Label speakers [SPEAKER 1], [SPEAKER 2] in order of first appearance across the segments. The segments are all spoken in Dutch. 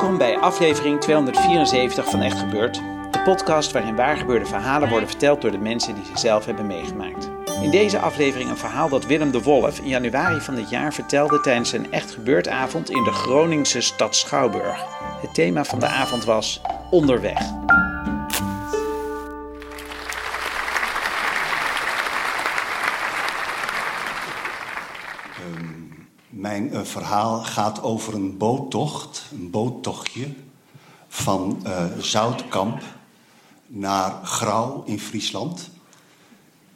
[SPEAKER 1] Welkom bij aflevering 274 van Echt Gebeurd, de podcast waarin waargebeurde verhalen worden verteld door de mensen die ze zelf hebben meegemaakt. In deze aflevering een verhaal dat Willem de Wolf in januari van dit jaar vertelde tijdens een Echt Gebeurd avond in de Groningse stad Schouwburg. Het thema van de avond was Onderweg.
[SPEAKER 2] Mijn eh, verhaal gaat over een boottocht, een boottochtje van eh, Zoutkamp naar Grauw in Friesland.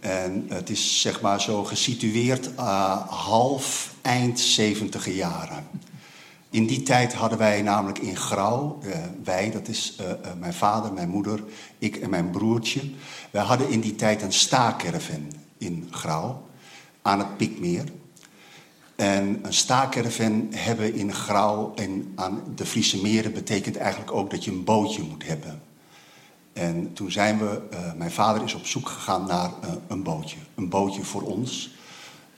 [SPEAKER 2] En het is zeg maar zo gesitueerd uh, half eind 70 jaren. In die tijd hadden wij namelijk in Grauw, eh, wij, dat is eh, eh, mijn vader, mijn moeder, ik en mijn broertje. Wij hadden in die tijd een staakerven in Grauw aan het Pikmeer. En een staakerven hebben in Grauw en aan de Friese meren betekent eigenlijk ook dat je een bootje moet hebben. En toen zijn we, uh, mijn vader is op zoek gegaan naar uh, een bootje. Een bootje voor ons,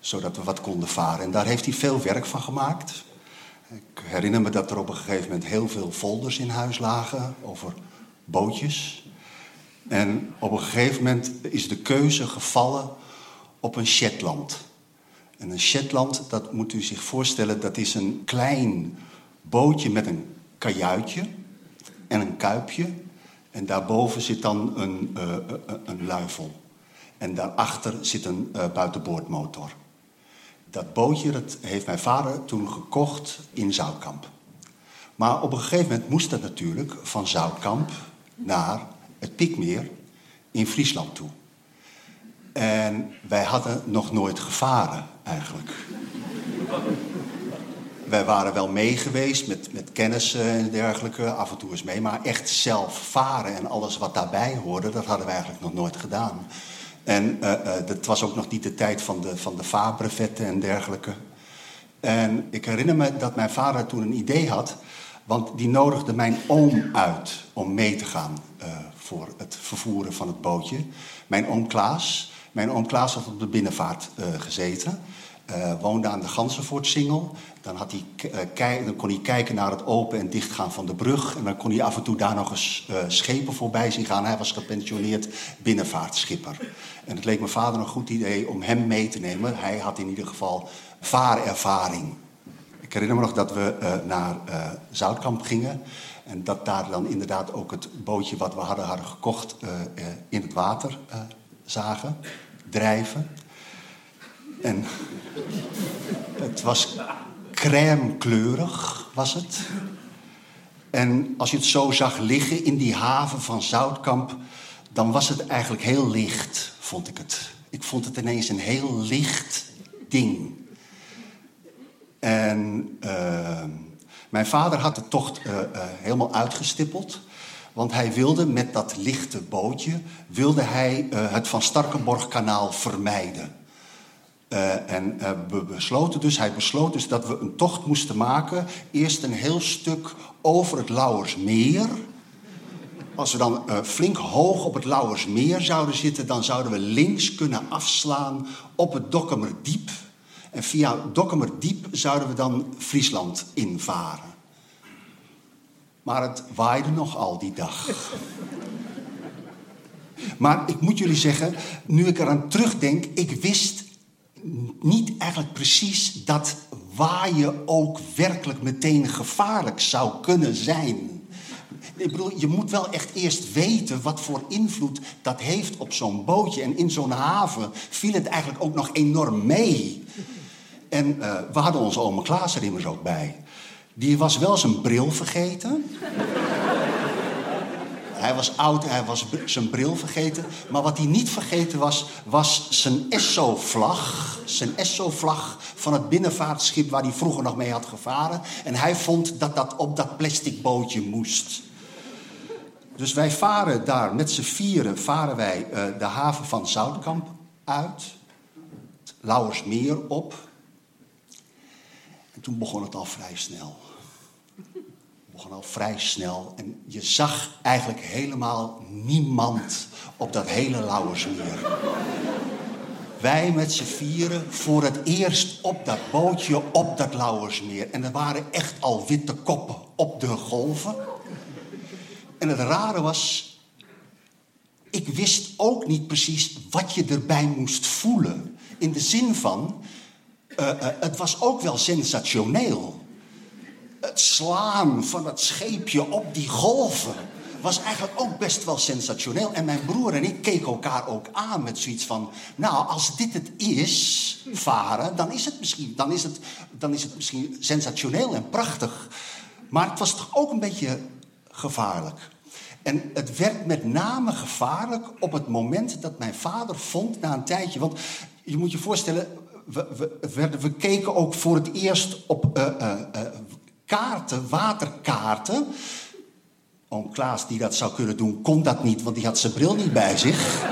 [SPEAKER 2] zodat we wat konden varen. En daar heeft hij veel werk van gemaakt. Ik herinner me dat er op een gegeven moment heel veel folders in huis lagen over bootjes. En op een gegeven moment is de keuze gevallen op een Shetland. En een Shetland, dat moet u zich voorstellen, dat is een klein bootje met een kajuitje en een kuipje. En daarboven zit dan een, uh, een luifel. En daarachter zit een uh, buitenboordmotor. Dat bootje heeft mijn vader toen gekocht in Zoutkamp. Maar op een gegeven moment moest dat natuurlijk van Zoutkamp naar het Pikmeer in Friesland toe. En wij hadden nog nooit gevaren eigenlijk. Wij waren wel mee geweest met, met kennissen en dergelijke, af en toe eens mee. Maar echt zelf varen en alles wat daarbij hoorde, dat hadden wij eigenlijk nog nooit gedaan. En uh, dat was ook nog niet de tijd van de, van de vaarbrevetten en dergelijke. En ik herinner me dat mijn vader toen een idee had, want die nodigde mijn oom uit om mee te gaan uh, voor het vervoeren van het bootje. Mijn oom Klaas. Mijn oom Klaas had op de binnenvaart gezeten. Uh, woonde aan de Gansenvoortsingel. Dan, had hij, kei, dan kon hij kijken naar het open en dichtgaan van de brug. En dan kon hij af en toe daar nog eens uh, schepen voorbij zien gaan. Hij was gepensioneerd binnenvaartschipper. En het leek mijn vader een goed idee om hem mee te nemen. Hij had in ieder geval vaarervaring. Ik herinner me nog dat we naar Zoutkamp gingen. En dat daar dan inderdaad ook het bootje wat we hadden, hadden gekocht in het water zagen, drijven. En het was crème kleurig, was het. En als je het zo zag liggen in die haven van Zoutkamp, dan was het eigenlijk heel licht, vond ik het. Ik vond het ineens een heel licht ding. En uh, mijn vader had de tocht uh, uh, helemaal uitgestippeld. Want hij wilde met dat lichte bootje, wilde hij het Van Starkenborgkanaal vermijden. Uh, en uh, besloten dus, hij besloot dus dat we een tocht moesten maken. Eerst een heel stuk over het Lauwersmeer. Als we dan flink hoog op het Lauwersmeer zouden zitten, dan zouden we links kunnen afslaan op het Dokkumerdiep. En via Dokkumerdiep zouden we dan Friesland invaren. Maar het waaide nog al die dag. maar ik moet jullie zeggen, nu ik eraan terugdenk, ik wist niet eigenlijk precies dat waaien ook werkelijk meteen gevaarlijk zou kunnen zijn. Ik bedoel, je moet wel echt eerst weten wat voor invloed dat heeft op zo'n bootje. En in zo'n haven viel het eigenlijk ook nog enorm mee. En eh, we hadden onze oma Klaas er immers ook bij. Die was wel zijn bril vergeten. Hij was oud, hij was zijn bril vergeten. Maar wat hij niet vergeten was, was zijn Esso-vlag. Zijn Esso-vlag van het binnenvaartschip waar hij vroeger nog mee had gevaren. En hij vond dat dat op dat plastic bootje moest. Dus wij varen daar met z'n vieren varen wij eh, de haven van Zoutkamp uit. Lauwersmeer op. En toen begon het al vrij snel. Het begon al vrij snel. En je zag eigenlijk helemaal niemand op dat hele Lauwersmeer. Wij met z'n vieren voor het eerst op dat bootje op dat Lauwersmeer. En er waren echt al witte koppen op de golven. En het rare was, ik wist ook niet precies wat je erbij moest voelen. In de zin van, eh, eh, het was ook wel sensationeel. Het slaan van het scheepje op die golven was eigenlijk ook best wel sensationeel. En mijn broer en ik keken elkaar ook aan met zoiets van... nou, als dit het is, varen, dan is het misschien, dan is het, dan is het misschien sensationeel en prachtig. Maar het was toch ook een beetje gevaarlijk. En het werd met name gevaarlijk op het moment dat mijn vader vond na een tijdje. Want je moet je voorstellen, we, we, we, keken ook voor het eerst op eh, eh, eh, kaarten, waterkaarten. Oom Klaas, die dat zou kunnen doen, kon dat niet, want die had zijn bril niet bij zich.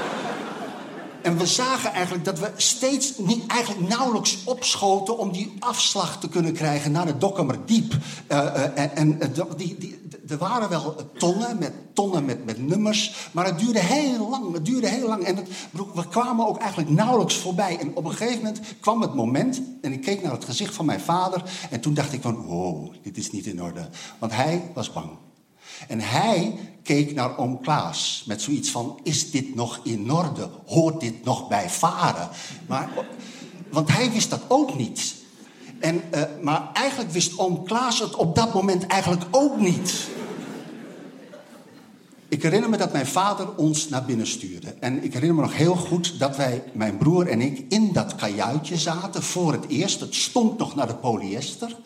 [SPEAKER 2] En we zagen eigenlijk dat we steeds niet, eigenlijk nauwelijks opschoten om die afslag te kunnen krijgen naar het Dokkumerdiep. Uh, en uh, die, die, er waren wel tonnen met, tonnen met, met nummers, maar het duurde heel lang. Het duurde heel lang en het, we kwamen ook eigenlijk nauwelijks voorbij. En op een gegeven moment kwam het moment en ik keek naar het gezicht van mijn vader en toen dacht ik van, wow, dit is niet in orde. Want hij was bang. En hij keek naar oom Klaas met zoiets van: is dit nog in orde? Hoort dit nog bij varen? Maar, want hij wist dat ook niet. En, uh, maar eigenlijk wist oom Klaas het op dat moment eigenlijk ook niet. Ik herinner me dat mijn vader ons naar binnen stuurde. En ik herinner me nog heel goed dat wij, mijn broer en ik, in dat kajuitje zaten voor het eerst. Het stond nog naar de polyester.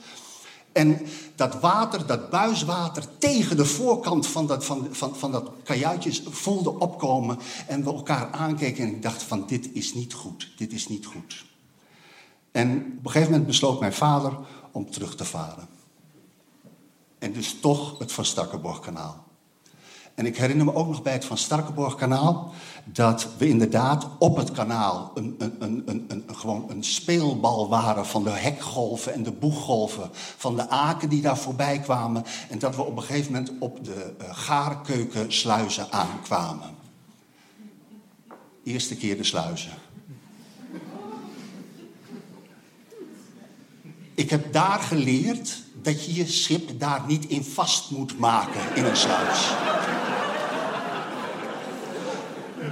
[SPEAKER 2] En dat water, dat buiswater, tegen de voorkant van dat, van, van, van dat kajuitje voelde opkomen. En we elkaar aankeken en ik dacht van dit is niet goed, dit is niet goed. En op een gegeven moment besloot mijn vader om terug te varen. En dus toch het Van Starkenborgkanaal. En ik herinner me ook nog bij het Van Starkenborgkanaal dat we inderdaad op het kanaal een, een, een, een, gewoon een speelbal waren van de hekgolven en de boeggolven, van de aken die daar voorbij kwamen. En dat we op een gegeven moment op de uh, gaarkeukensluizen aankwamen. Eerste keer de sluizen. Ik heb daar geleerd dat je je schip daar niet in vast moet maken in een sluis.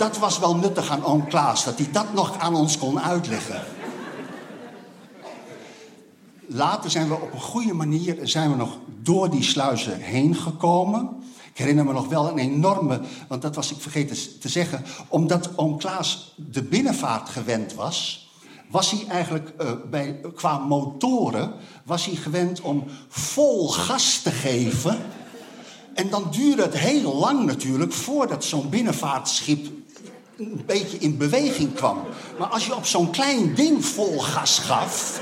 [SPEAKER 2] Dat was wel nuttig aan oom Klaas, dat hij dat nog aan ons kon uitleggen. Later zijn we op een goede manier zijn we nog door die sluizen heen gekomen. Ik herinner me nog wel een enorme, want dat was ik vergeten te zeggen, omdat oom Klaas de binnenvaart gewend was, was hij eigenlijk uh, bij, qua motoren was hij gewend om vol gas te geven. En dan duurde het heel lang natuurlijk voordat zo'n binnenvaartschip een beetje in beweging kwam. Maar als je op zo'n klein ding vol gas gaf,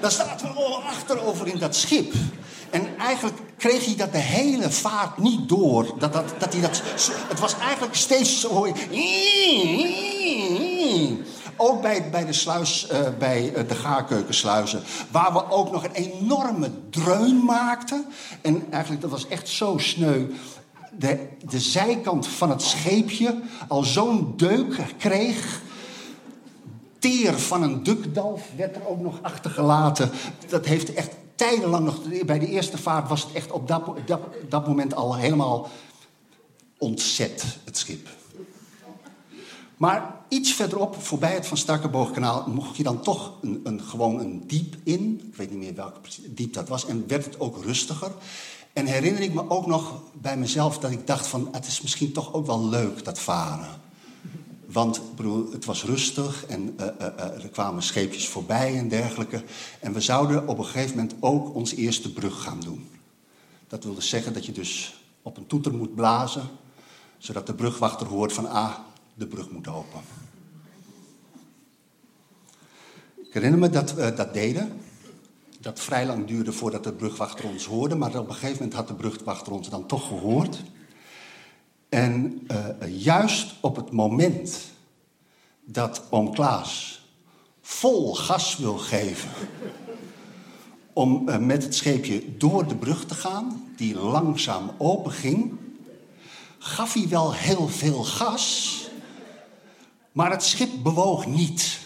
[SPEAKER 2] dan staat we al achterover in dat schip. En eigenlijk kreeg hij dat de hele vaart niet door. Dat, dat, dat hij dat, het was eigenlijk steeds zo. Ook bij, bij de sluis, uh, bij uh, de gaarkeukensluizen. Waar we ook nog een enorme dreun maakten. En eigenlijk, dat was echt zo sneu. De, de zijkant van het scheepje al zo'n deuk kreeg. Teer van een dukdalf werd er ook nog achtergelaten. Dat heeft echt tijdenlang nog... Bij de eerste vaart was het echt op dat, dat, dat moment al helemaal ontzet, het schip. Maar iets verderop, voorbij het Van Starkenborgkanaal, mocht je dan toch een, een, gewoon een diep in. Ik weet niet meer welk diep dat was. En werd het ook rustiger. En herinner ik me ook nog bij mezelf dat ik dacht van... het is misschien toch ook wel leuk, dat varen. Want bedoel, het was rustig en uh, uh, uh, er kwamen scheepjes voorbij en dergelijke. En we zouden op een gegeven moment ook ons eerste brug gaan doen. Dat wilde zeggen dat je dus op een toeter moet blazen... zodat de brugwachter hoort van, ah, de brug moet open. Ik herinner me dat we dat deden dat vrij lang duurde voordat de brugwachter ons hoorde. Maar op een gegeven moment had de brugwachter ons dan toch gehoord. En uh, juist op het moment dat oom Klaas vol gas wil geven om uh, met het scheepje door de brug te gaan, die langzaam open ging, gaf hij wel heel veel gas, maar het schip bewoog niet.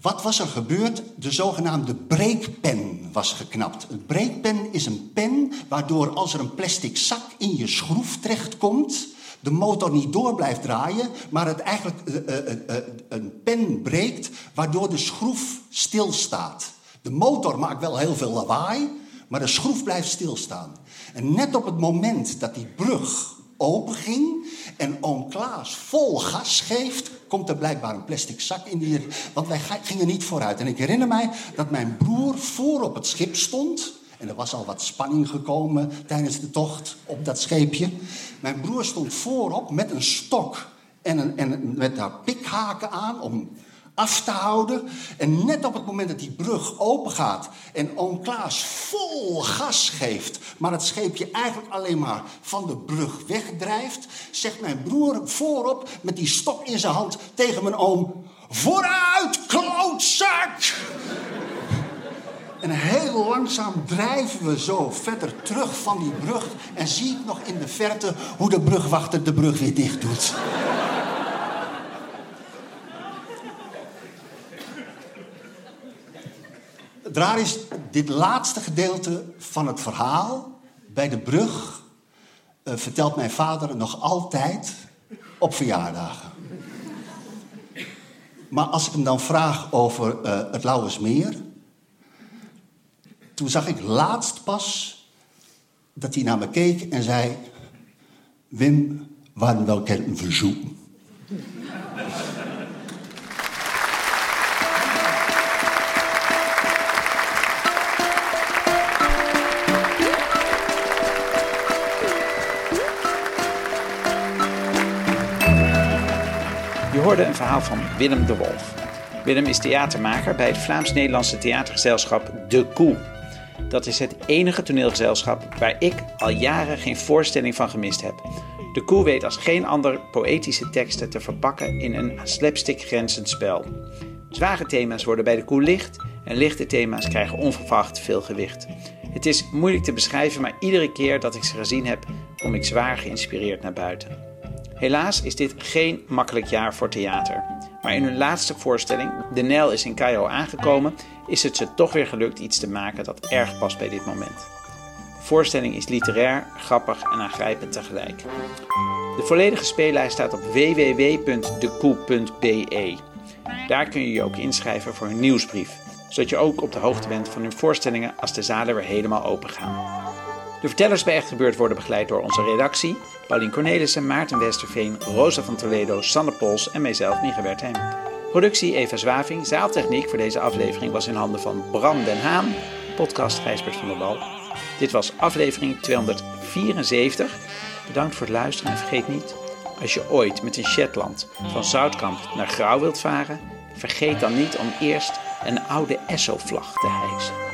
[SPEAKER 2] Wat was er gebeurd? De zogenaamde breekpen was geknapt. Een breekpen is een pen waardoor als er een plastic zak in je schroef terechtkomt, de motor niet door blijft draaien, maar het eigenlijk uh, uh, uh, een pen breekt, waardoor de schroef stilstaat. De motor maakt wel heel veel lawaai, maar de schroef blijft stilstaan. En net op het moment dat die brug open ging en oom Klaas vol gas geeft, komt er blijkbaar een plastic zak in die... Want wij gingen niet vooruit. En ik herinner mij dat mijn broer voor op het schip stond. En er was al wat spanning gekomen tijdens de tocht op dat scheepje. Mijn broer stond voorop met een stok en, een, en met daar pikhaken aan om af te houden. En net op het moment dat die brug open gaat en oom Klaas vol gas geeft, maar het scheepje eigenlijk alleen maar van de brug wegdrijft, zegt mijn broer voorop met die stok in zijn hand tegen mijn oom: Vooruit, klootzak! En heel langzaam drijven we zo verder terug van die brug. En zie ik nog in de verte hoe de brugwachter de brug weer dicht doet. Raar is, dit laatste gedeelte van het verhaal bij de brug uh, vertelt mijn vader nog altijd op verjaardagen. Maar als ik hem dan vraag over uh, het Lauwersmeer, toen zag ik laatst pas dat hij naar me keek en zei: Wim, waren wel een verzoek.
[SPEAKER 1] Hoorde een verhaal van Willem de Wolf. Willem is theatermaker bij het Vlaams-Nederlandse theatergezelschap De Koe. Dat is het enige toneelgezelschap waar ik al jaren geen voorstelling van gemist heb. De Koe weet als geen ander poëtische teksten te verpakken in een slapstick grenzend spel. Zware thema's worden bij De Koe licht en lichte thema's krijgen onverwacht veel gewicht. Het is moeilijk te beschrijven, maar iedere keer dat ik ze gezien heb, kom ik zwaar geïnspireerd naar buiten. Helaas is dit geen makkelijk jaar voor theater. Maar in hun laatste voorstelling, De Nijl is in Cairo aangekomen, is het ze toch weer gelukt iets te maken dat erg past bij dit moment. De voorstelling is literair, grappig en aangrijpend tegelijk. De volledige speellijst staat op www.dekoe.be. Daar kun je je ook inschrijven voor een nieuwsbrief, zodat je ook op de hoogte bent van hun voorstellingen als de zalen weer helemaal open gaan. De vertellers bij Echt Gebeurd worden begeleid door onze redactie, Paulien Cornelissen, Maarten Westerveen, Rosa van Toledo, Sander Pols en mijzelf, Mieke Wertheim. Productie Eva Zwaving, zaaltechniek voor deze aflevering was in handen van Bram den Haan, podcast Gijsbert van der Wal. Dit was aflevering 274. Bedankt voor het luisteren en vergeet niet, als je ooit met een Shetland van Zoutkamp naar Grauw wilt varen, vergeet dan niet om eerst een oude Esso-vlag te hijsen.